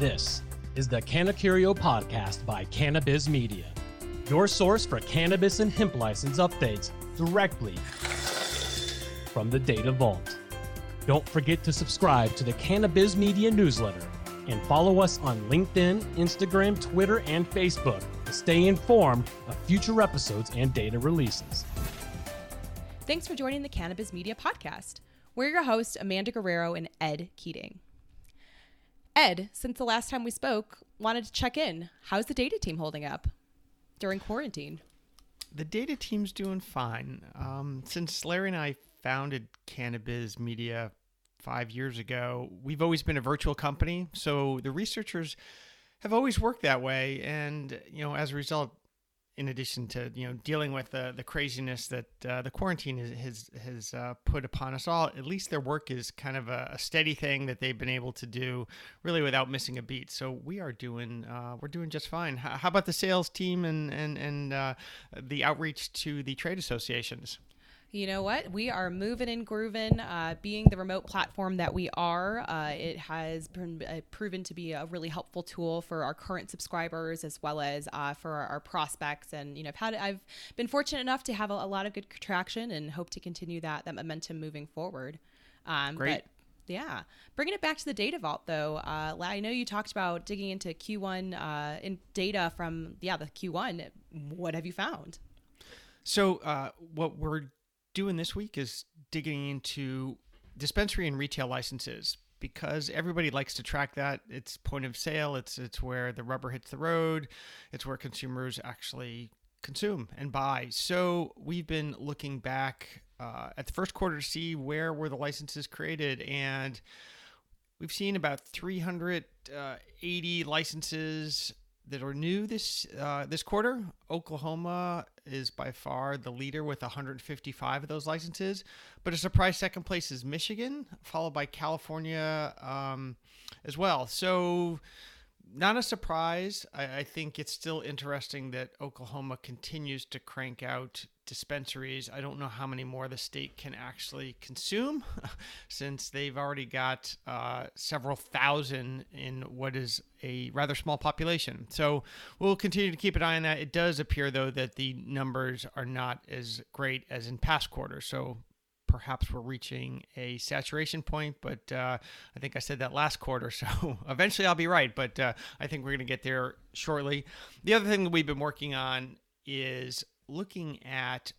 This is the Cannacurio podcast by Cannabiz Media, your source for cannabis and hemp license updates directly from the Data Vault. Don't forget to subscribe to the Cannabiz Media newsletter and follow us on LinkedIn, Instagram, Twitter, and Facebook to stay informed of future episodes and data releases. Thanks for joining the Cannabiz Media podcast. We're your hosts, Amanda Guerrero and Ed Keating. Ed, since the last time we spoke, wanted to check in. How's the data team holding up during quarantine? The data team's doing fine. Um, since Larry and I founded Cannabiz Media five years ago, we've always been a virtual company. So the researchers have always worked that way. And, you know, as a result, in addition to you know dealing with the the craziness that uh, the quarantine has has uh, put upon us all, at least their work is kind of a, a, steady thing that they've been able to do really without missing a beat. So we are doing uh, we're doing just fine. How, how, about the sales team and and and uh, the outreach to the trade associations? You know what? We are moving and grooving. Uh, being the remote platform that we are, uh, it has been, uh, proven to be a really helpful tool for our current subscribers as well as uh, for our, our, prospects. And you know, I've had I've been fortunate enough to have a, a, lot of good traction and hope to continue that that momentum moving forward. Um, Great. But, yeah. Bringing it back to the data vault, though, uh, I know you talked about digging into Q1 uh, in data from yeah the Q1. What have you found? So uh, what we're doing this week is digging into dispensary and retail licenses because everybody likes to track that. It's point of sale. It's it's where the rubber hits the road. It's where consumers actually consume and buy. So we've been looking back uh, at the first quarter to see where were the licenses created and. We've seen about 380 licenses that are new this uh, this quarter. Oklahoma is by far the leader with 155 of those licenses, but a surprise second place is Michigan, followed by California um, as well. So not a surprise. I, I, think it's still interesting that Oklahoma continues to crank out dispensaries. I don't know how many more the state can actually consume since they've already got uh, several thousand in what is a rather small population. So we'll continue to keep an eye on that. It does appear, though, that the numbers are not as great as in past quarters. So perhaps we're reaching a saturation point, but uh, I think I said that last quarter, so eventually I'll be right. But uh, I think we're going to get there shortly. The other thing that we've been working on is looking at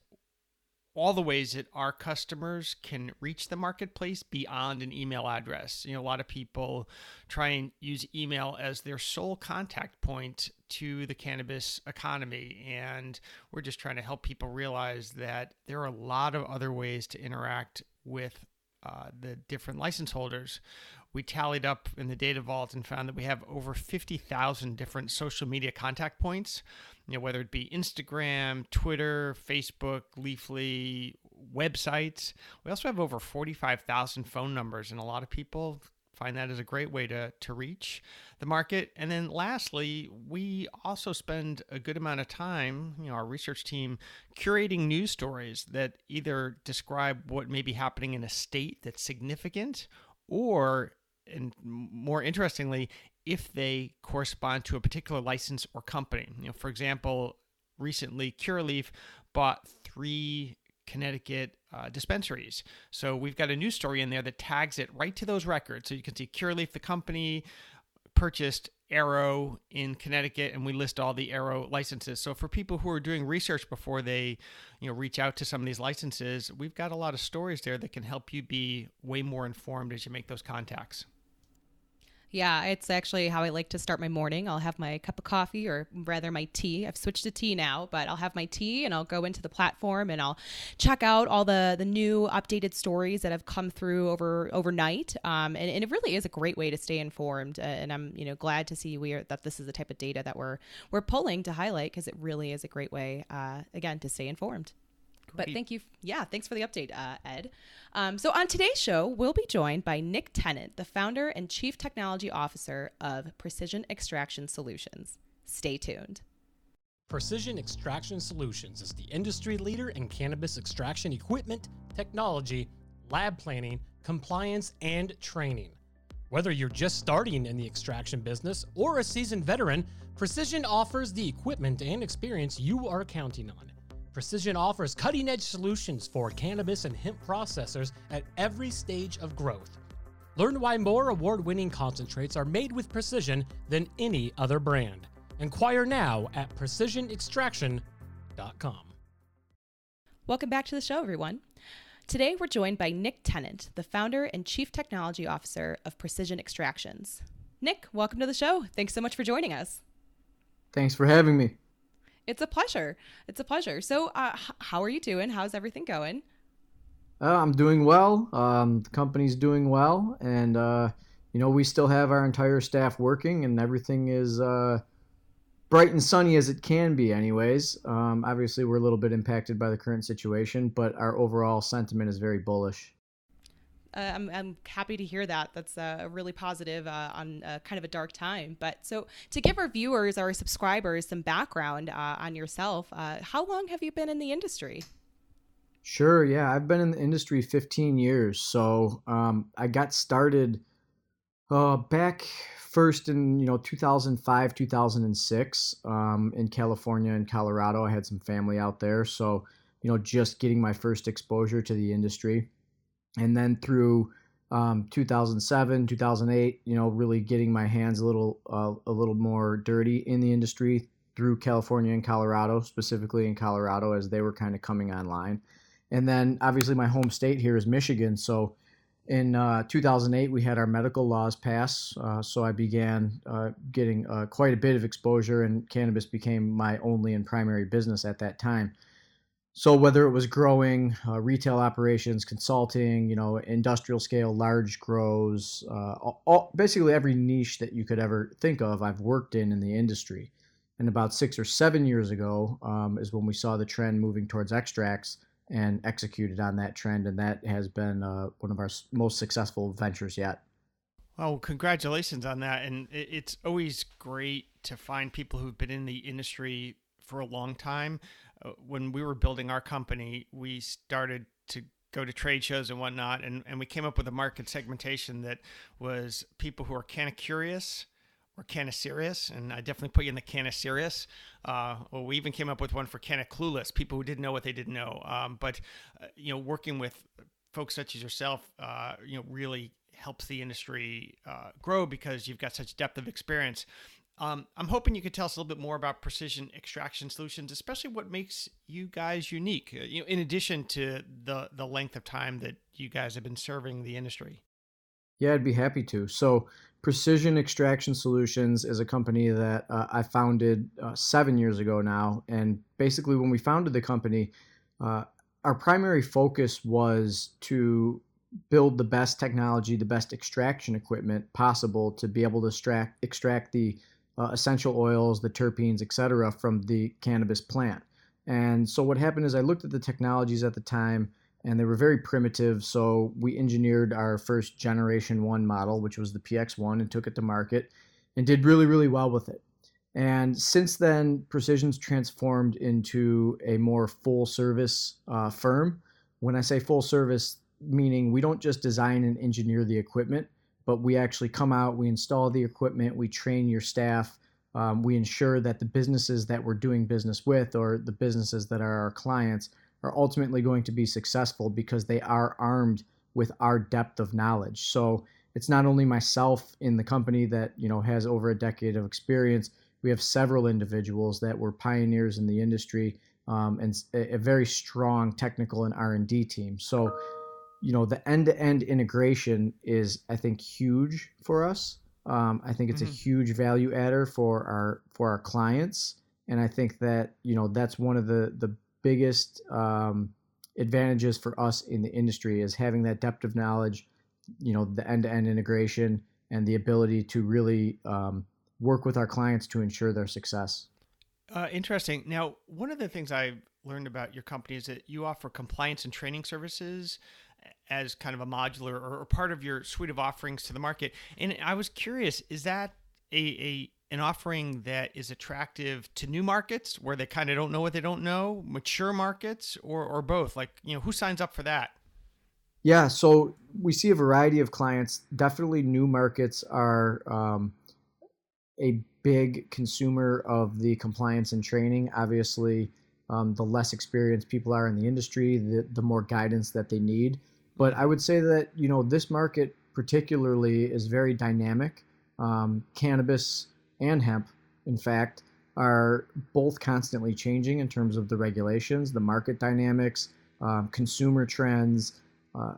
all the ways that our customers can reach the marketplace beyond an email address. You know, a lot of people try and use email as their sole contact point to the cannabis economy. And we're just trying to help people realize that there are a lot of other ways to interact with uh, the different license holders. We tallied up in the data vault and found that we have over 50,000 different social media contact points you know, whether it be Instagram, Twitter, Facebook, Leafly, websites. We also have over 45,000 phone numbers, and a lot of people find that as a great way to, to reach the market. And then lastly, we also spend a good amount of time, you know, our research team curating news stories that either describe what may be happening in a state that's significant or and more interestingly, if they correspond to a particular license or company. You know, for example, recently Curaleaf bought three Connecticut uh, dispensaries. So we've got a news story in there that tags it right to those records. So you can see Curaleaf, the company, purchased Arrow in Connecticut, and we list all the Arrow licenses. So for people who are doing research before they, you know, reach out to some of these licenses, we've got a lot of stories there that can help you be way more informed as you make those contacts. Yeah, it's actually how I like to start my morning. I'll have my cup of coffee or rather my tea. I've switched to tea now, but I'll have my tea and I'll go into the platform and I'll check out all the the new updated stories that have come through over overnight. Um, and, and it really is a great way to stay informed. Uh, and I'm you know glad to see we are that this is the type of data that we're we're pulling to highlight because it really is a great way uh, again to stay informed. But thank you. Yeah, thanks for the update, uh, Ed. Um, so on today's show, we'll be joined by Nick Tennant, the founder and chief technology officer of Precision Extraction Solutions. Stay tuned. Precision Extraction Solutions is the industry leader in cannabis extraction equipment, technology, lab planning, compliance, and training. Whether you're just starting in the extraction business or a seasoned veteran, Precision offers the equipment and experience you are counting on. Precision offers cutting edge solutions for cannabis and hemp processors at every stage of growth. Learn why more award winning concentrates are made with precision than any other brand. Inquire now at precisionextraction.com. Welcome back to the show, everyone. Today, we're joined by Nick Tennant, the founder and chief technology officer of Precision Extractions. Nick, welcome to the show. Thanks so much for joining us. Thanks for having me. It's a pleasure. It's a pleasure. So, uh, h- how are you doing? How's everything going? Uh, I'm doing well. Um, the company's doing well, and uh, you know we still have our entire staff working, and everything is uh, bright and sunny as it can be. Anyways, um, obviously we're a little bit impacted by the current situation, but our overall sentiment is very bullish. Uh, I'm, I'm happy to hear that. That's uh, really positive uh, on uh, kind of a dark time. But so, to give our viewers, our subscribers, some background uh, on yourself, uh, how long have you been in the industry? Sure, yeah, I've been in the industry 15 years. So um, I got started back first in you know 2005, 2006 um, in California and Colorado. I had some family out there, so you know just getting my first exposure to the industry and then through um, 2007 2008 you know really getting my hands a little uh, a little more dirty in the industry through california and colorado specifically in colorado as they were kind of coming online. And then obviously my home state here is michigan. So in uh, 2008 we had our medical laws pass uh, so i began uh, getting uh, quite a bit of exposure and cannabis became my only and primary business at that time so whether it was growing uh, retail operations, consulting, you know, industrial scale, large grows, uh, all, basically every niche that you could ever think of, I've worked in in the industry. And about six or seven years ago um, is when we saw the trend moving towards extracts and executed on that trend, and that has been uh, one of our most successful ventures yet. Well, congratulations on that, and it's always great to find people who've been in the industry for a long time when we were building our company, we started to go to trade shows and whatnot, and, and we came up with a market segmentation that was people who are kind of curious or kind of serious, and I definitely put you in the kind of serious. Uh, well, we even came up with one for kind of clueless, people who didn't know what they didn't know. Um, but uh, you know, working with folks such as yourself, uh, you know, really helps the industry uh, grow because you've got such depth of experience. Um, I'm hoping you could tell us a little bit more about precision extraction solutions, especially what makes you guys unique. Uh, you know, in addition to the the length of time that you guys have been serving the industry. Yeah, I'd be happy to. So, Precision Extraction Solutions is a company that uh, I founded uh, seven years ago now. And basically, when we founded the company, uh, our primary focus was to build the best technology, the best extraction equipment possible to be able to extract, extract the uh, essential oils, the terpenes, etc., from the cannabis plant. And so what happened is I looked at the technologies at the time, and they were very primitive. So we engineered our first generation one model, which was the PX1, and took it to market, and did really, really well with it. And since then, Precision's transformed into a more full service uh, firm. When I say full service, meaning we don't just design and engineer the equipment, but we actually come out, we install the equipment, we train your staff, um, we ensure that the businesses that we're doing business with or the businesses that are our clients are ultimately going to be successful because they are armed with our depth of knowledge. So it's not only myself in the company that you know has over a decade of experience. We have several individuals that were pioneers in the industry um, and a, very strong technical and R and D team. So you know the end-to-end integration is i think huge for us. Um, i think it's mm-hmm. a huge value adder for our for our clients. And i think that you know that's one of the the biggest um, advantages for us in the industry is having that depth of knowledge you know the end-to-end integration and the ability to really um, work with our clients to ensure their success. Uh, interesting. Now one of the things i've learned about your company is that you offer compliance and training services as kind of a modular or, part of your suite of offerings to the market. And I was curious, is that a, a an offering that is attractive to new markets where they kind of don't know what they don't know, mature markets, or or both? Like, you know, who signs up for that? Yeah, so we see a variety of clients. Definitely, new markets are um, a big consumer of the compliance and training. Obviously, um, the less experienced people are in the industry, the, the more guidance that they need. But I would say that you know this market particularly is very dynamic. Um, cannabis and hemp, in fact, are both constantly changing in terms of the regulations, the market dynamics, um, consumer trends, uh,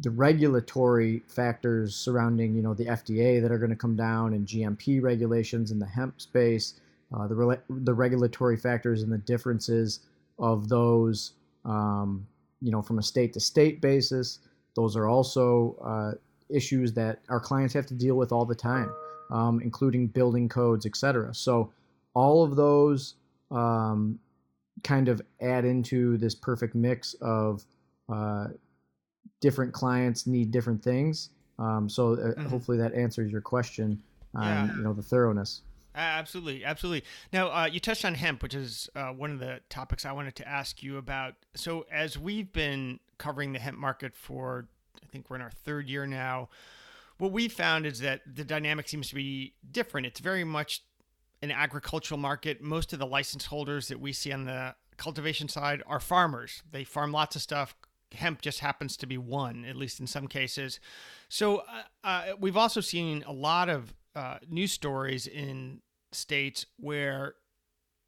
the regulatory factors surrounding you know the FDA that are going to come down and GMP regulations in the hemp space, uh, the re- the regulatory factors and the differences of those um, you know from a state to state basis. Those are also uh, issues that our clients have to deal with all the time, um, including building codes, etc. So all of those um, kind of add into this perfect mix of uh, different clients need different things. Um, so uh, mm-hmm. hopefully that answers your question on yeah. you know the thoroughness. Absolutely, absolutely. Now uh, you touched on hemp, which is uh, one of the topics I wanted to ask you about. So as we've been covering the hemp market for, I think we're in our third year now. What we found is that the dynamic seems to be different. It's very much an agricultural market. Most of the license holders that we see on the cultivation side are farmers. They farm lots of stuff, hemp just happens to be one, at least in some cases. So uh, uh, we've also seen a lot of uh, news stories in states where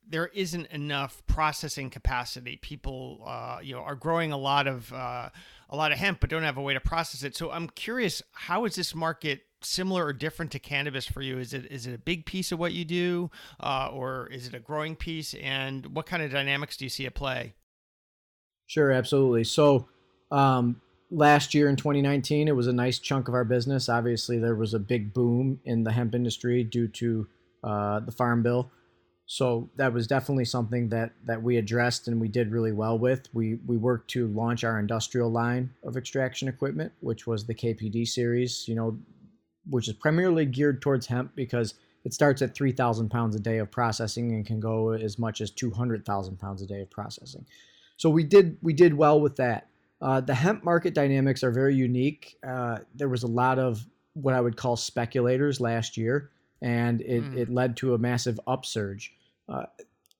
there isn't enough processing capacity. People, uh, you know, are growing a lot of uh, a lot of hemp, but don't have a way to process it. So I'm curious, how is this market similar or different to cannabis for you? Is it is it a big piece of what you do, uh, or is it a growing piece? And what kind of dynamics do you see at play? Sure, absolutely. So um, last year in 2019, it was a nice chunk of our business. Obviously, there was a big boom in the hemp industry due to uh, the Farm Bill. So that was definitely something that that we addressed and we did really well with. We we worked to launch our industrial line of extraction equipment, which was the KPD series. You know, which is primarily geared towards hemp because it starts at 3,000 pounds a day of processing and can go as much as 200,000 pounds a day of processing. So we did we did well with that. Uh, the hemp market dynamics are very unique. Uh, there was a lot of what I would call speculators last year, and it, mm. it led to a massive upsurge. Uh,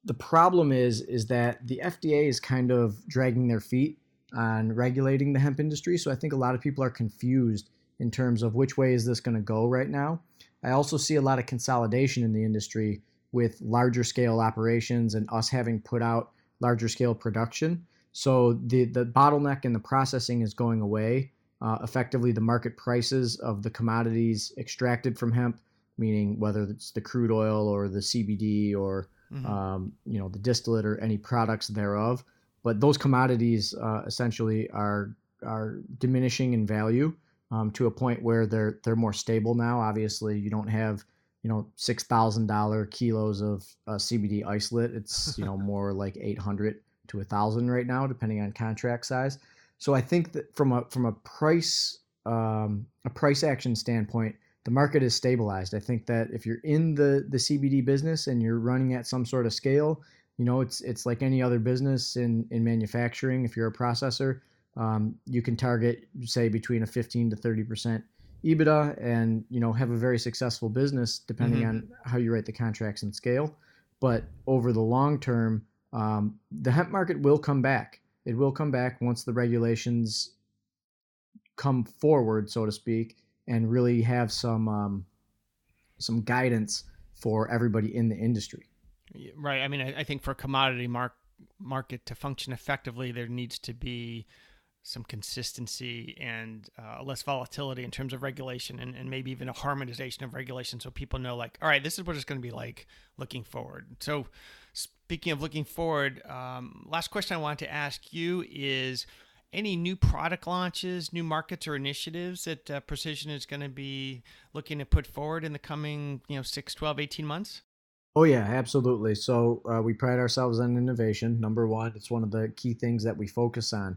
the problem is is that the FDA is kind of dragging their feet on regulating the hemp industry. So I think a lot of people are confused in terms of which way is this going to go right now. I also see a lot of consolidation in the industry with larger scale operations and us having put out larger scale production. So the the bottleneck in the processing is going away. Uh, effectively, the market prices of the commodities extracted from hemp, meaning whether it's the crude oil or the CBD or mm-hmm. um, you know the distillate or any products thereof, but those commodities uh, essentially are are diminishing in value um, to a point where they're they're more stable now. Obviously, you don't have you know six thousand dollar kilos of uh, CBD isolate. It's you know more like eight hundred to a thousand right now, depending on contract size. So I think that from a from a price um, a price action standpoint, the market is stabilized. I think that if you're in the the CBD business and you're running at some sort of scale, you know it's it's like any other business in in manufacturing. If you're a processor, um, you can target say between a 15 to 30 percent EBITDA and you know have a very successful business depending mm-hmm. on how you write the contracts and scale. But over the long term, um, the hemp market will come back. It will come back once the regulations come forward, so to speak, and really have some um, some guidance for everybody in the industry. Right. I mean, I, I think for commodity mark, market to function effectively, there needs to be some consistency and uh, less volatility in terms of regulation and, and maybe even a harmonization of regulation so people know like all right this is what it's going to be like looking forward so speaking of looking forward um, last question i want to ask you is any new product launches new markets or initiatives that uh, precision is going to be looking to put forward in the coming you know 6 12 18 months Oh yeah, absolutely. So uh, we pride ourselves on innovation. Number one, it's one of the key things that we focus on.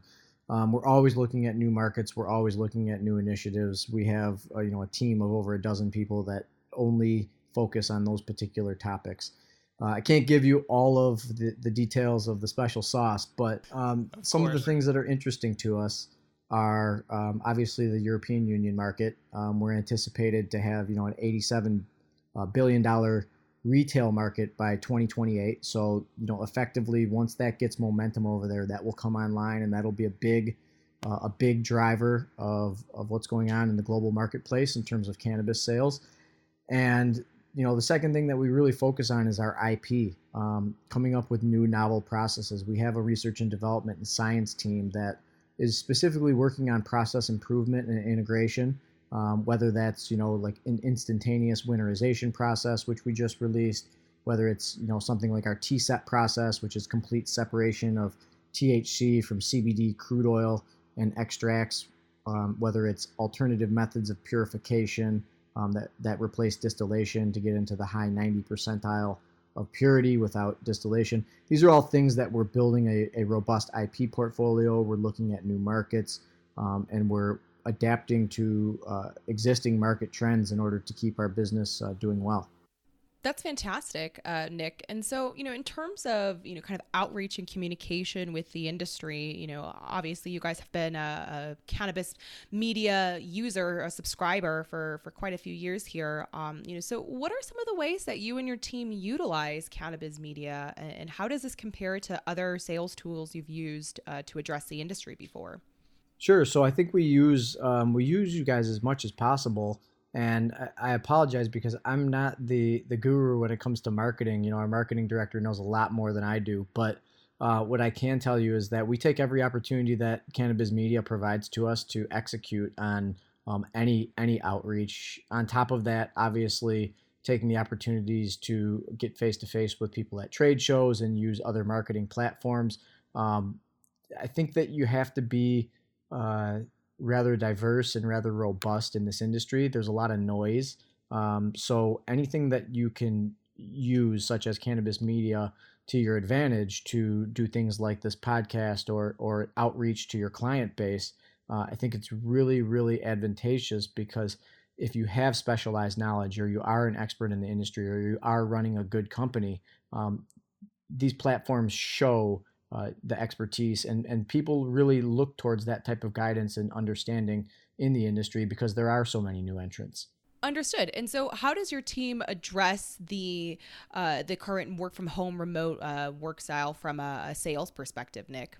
Um, we're always looking at new markets. We're always looking at new initiatives. We have uh, you know a team of over a dozen people that only focus on those particular topics. Uh, I can't give you all of the, the details of the special sauce, but um, of some of the things that are interesting to us are um, obviously the European Union market. Um, we're anticipated to have you know an 87 uh, billion dollar retail market by 2028. So you know effectively once that gets momentum over there, that will come online and that'll be a big uh, a big driver of, of what's going on in the global marketplace in terms of cannabis sales. And you know, the second thing that we really focus on is our IP, um, coming up with new novel processes. We have a research and development and science team that is specifically working on process improvement and integration, um, whether that's you know like an instantaneous winterization process, which we just released, whether it's you know something like our TSET process, which is complete separation of THC from CBD crude oil and extracts, um, whether it's alternative methods of purification um, that, that replace distillation to get into the high 90 percentile of purity without distillation. These are all things that we're building a, a robust IP portfolio. We're looking at new markets um, and we're adapting to uh, existing market trends in order to keep our business uh, doing well. That's fantastic, uh, Nick. And so, you know, in terms of, you know, kind of outreach and communication with the industry, you know, obviously you guys have been a, a cannabiz media user, a subscriber for, for quite a few years here. Um, you know, so what are some of the ways that you and your team utilize cannabiz media and, how does this compare to other sales tools you've used uh, to address the industry before? Sure. So I think we use, um, we use you guys as much as possible and I, apologize because I'm not the the guru when it comes to marketing. You know, our marketing director knows a lot more than I do. But uh, what I can tell you is that we take every opportunity that cannabiz media provides to us to execute on um, any any outreach. On top of that, obviously taking the opportunities to get face to face with people at trade shows and use other marketing platforms. Um, I think that you have to be uh, rather diverse and rather robust in this industry. There's a lot of noise. Um, so anything that you can use, such as cannabiz media, to your advantage to do things like this podcast or or outreach to your client base, uh, I think it's really really advantageous because if you have specialized knowledge or you are an expert in the industry or you are running a good company, um, these platforms show uh, the expertise and and people really look towards that type of guidance and understanding in the industry because there are so many new entrants. Understood. And so how does your team address the uh, the current work from home remote uh, work style from a, a, sales perspective nick?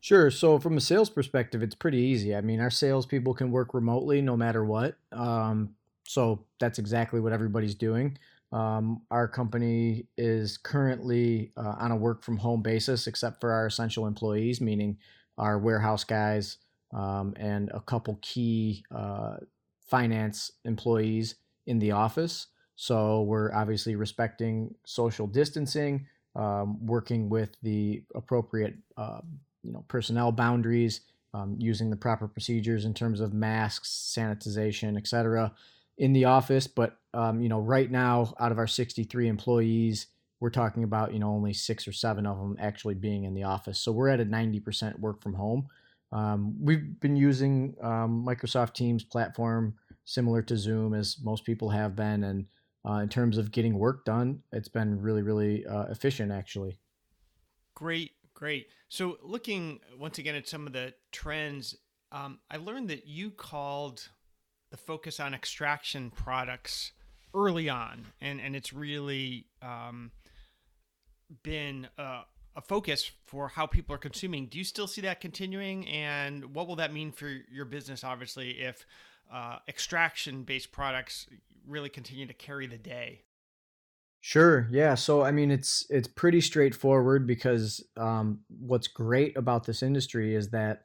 Sure. So from a sales perspective it's pretty easy. I mean our salespeople can work remotely no matter what. Um, so that's exactly what everybody's doing um, our company is currently uh, on a work from home basis, except for our essential employees, meaning our warehouse guys um, and a couple key uh, finance employees in the office. So we're obviously respecting social distancing, um, working with the appropriate uh, you know personnel boundaries, um, using the proper procedures in terms of masks, sanitization, etc in the office, but um, you know, right now, out of our 63 employees, we're talking about you know only six or seven of them actually being in the office. So we're at a 90% work from home. Um, we've been using um, Microsoft Teams platform similar to Zoom as most people have been, and uh, in terms of getting work done, it's been really really uh, efficient actually. Great, great. So looking once again at some of the trends, um, I learned that you called the focus on extraction products early on, and and it's really um, been a, a, focus for how people are consuming. Do you still see that continuing, and what will that mean for your business? Obviously, if uh, extraction-based products really continue to carry the day. Sure. Yeah. So I mean, it's it's pretty straightforward because um, what's great about this industry is that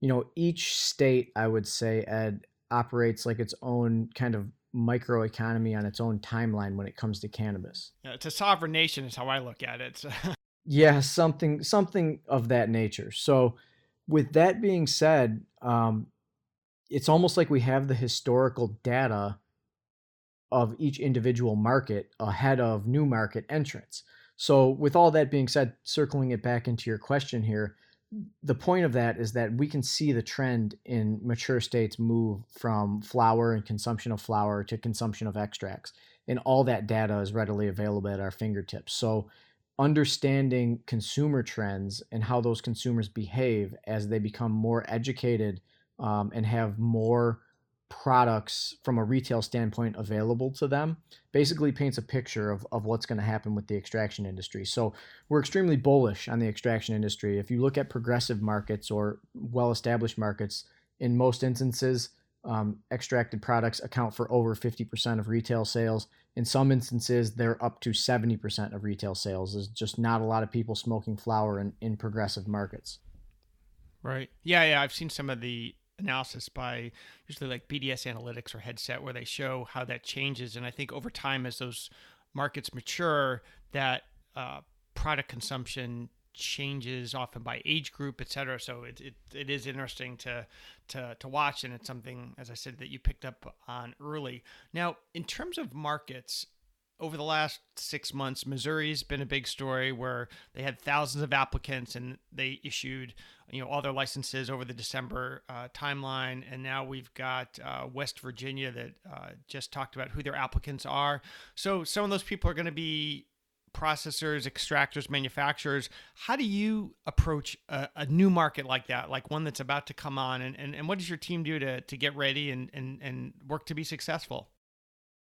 you know each state, I would say, Ed, operates like its own kind of microeconomy on its own timeline when it comes to cannabis. Yeah, it's a sovereign nation is how I look at it. yeah, something something of that nature. So with that being said, um, it's almost like we have the historical data of each individual market ahead of new market entrants. So with all that being said, circling it back into your question here, the point of that is that we can see the trend in mature states move from flour and consumption of flour to consumption of extracts. And all that data is readily available at our fingertips. So, understanding consumer trends and how those consumers behave as they become more educated um, and have more products from a retail standpoint available to them basically paints a picture of, of what's going to happen with the extraction industry. So we're extremely bullish on the extraction industry. If you look at progressive markets or well established markets, in most instances, um, extracted products account for over 50% of retail sales. In some instances, they're up to 70% of retail sales. There's just not a lot of people smoking flower in, in progressive markets. Right. Yeah, yeah. I've seen some of the analysis by usually like BDS Analytics or Headset where they show how that changes. And I think over time, as those markets mature, that uh, product consumption changes often by age group, et cetera. So it, it, it is interesting to, to, to watch. And it's something, as I said, that you picked up on early. Now, in terms of markets, over the last six months, Missouri's been a big story where they had thousands of applicants and they issued, you know, all their licenses over the December uh, timeline. And now we've got uh, West Virginia that uh, just talked about who their applicants are. So some of those people are going to be processors, extractors, manufacturers. How do you approach a, a, new market like that, like one that's about to come on? And, and, and what does your team do to, to get ready and, and, and work to be successful?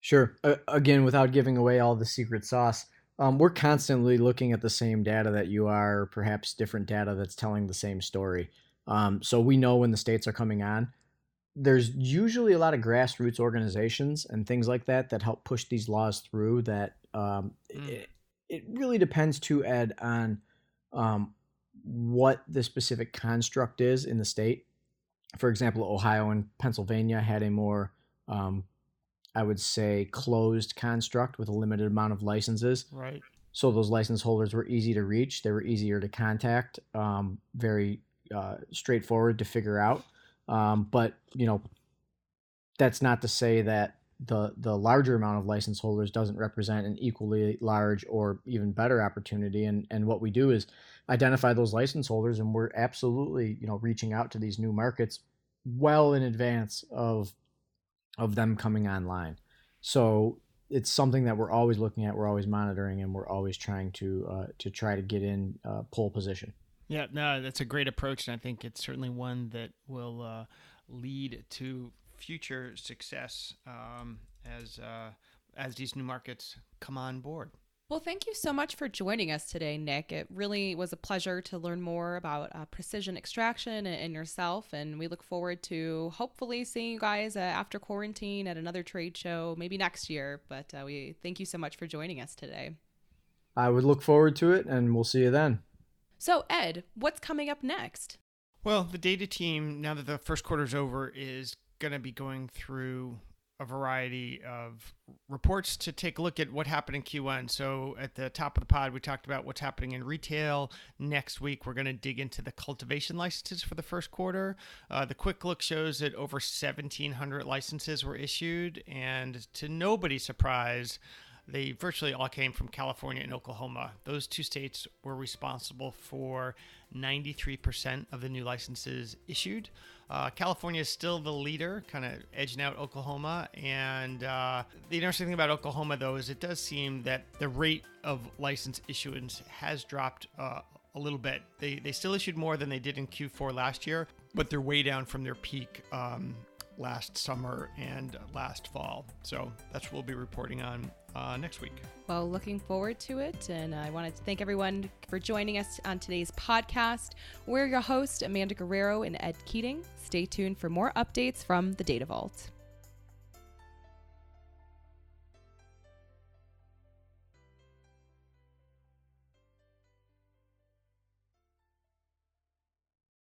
Sure. Uh, again, without giving away all the secret sauce, um, we're constantly looking at the same data that you are, perhaps different data that's telling the same story. Um, so we know when the states are coming on. There's usually a lot of grassroots organizations and things like that that help push these laws through. That um, mm. it, it, really depends to Ed on um, what the specific construct is in the state. For example, Ohio and Pennsylvania had a more um, I would say, closed construct with a limited amount of licenses. Right. So those license holders were easy to reach. They were easier to contact. Um, very uh, straightforward to figure out. Um, but you know, that's not to say that the the larger amount of license holders doesn't represent an equally large or even better opportunity. And and what we do is identify those license holders, and we're absolutely you know reaching out to these new markets well in advance of of them coming online. So it's something that we're always looking at, we're always monitoring, and we're always trying to uh, to try to get in uh, pole position. Yeah, no, that's a great approach, and I think it's certainly one that will uh, lead to future success um, as uh, as these new markets come on board. Well, thank you so much for joining us today, Nick. It really was a pleasure to learn more about uh, precision extraction and, and, yourself. And we look forward to hopefully seeing you guys uh, after quarantine at another trade show, maybe next year. But uh, we thank you so much for joining us today. I would look forward to it, and we'll see you then. So, Ed, what's coming up next? Well, the data team, now that the first quarter's over, is going to be going through a variety of reports to take a look at what happened in Q1. So at the top of the pod, we talked about what's happening in retail. Next week, we're going to dig into the cultivation licenses for the first quarter. Uh, the quick look shows that over 1,700 licenses were issued, and to nobody's surprise, they virtually all came from California and Oklahoma. Those two states were responsible for 93% of the new licenses issued. Uh, California is still the leader, kind of edging out Oklahoma. And uh, the interesting thing about Oklahoma, though, is it does seem that the rate of license issuance has dropped uh, a little bit. They, they still issued more than they did in Q4 last year, but they're way down from their peak um, last summer and last fall. So that's what we'll be reporting on uh, next week. Well, looking forward to it. And I wanted to thank everyone for joining us on today's podcast. We're your hosts, Amanda Guerrero and Ed Keating. Stay tuned for more updates from the Data Vault.